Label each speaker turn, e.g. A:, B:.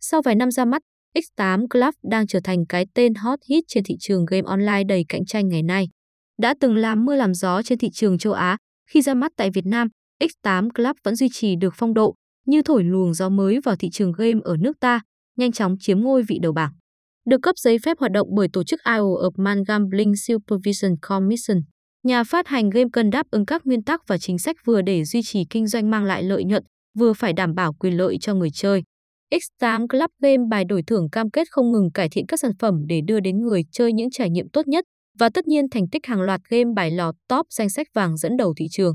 A: Sau vài năm ra mắt, X8 Club đang trở thành cái tên hot hit trên thị trường game online đầy cạnh tranh ngày nay. Đã từng làm mưa làm gió trên thị trường châu Á, khi ra mắt tại Việt Nam, X8 Club vẫn duy trì được phong độ, như thổi luồng gió mới vào thị trường game ở nước ta, nhanh chóng chiếm ngôi vị đầu bảng. Được cấp giấy phép hoạt động bởi tổ chức IO of Man Gambling Supervision Commission, nhà phát hành game cần đáp ứng các nguyên tắc và chính sách vừa để duy trì kinh doanh mang lại lợi nhuận, vừa phải đảm bảo quyền lợi cho người chơi. X8 Club Game bài đổi thưởng cam kết không ngừng cải thiện các sản phẩm để đưa đến người chơi những trải nghiệm tốt nhất và tất nhiên thành tích hàng loạt game bài lọt top danh sách vàng dẫn đầu thị trường.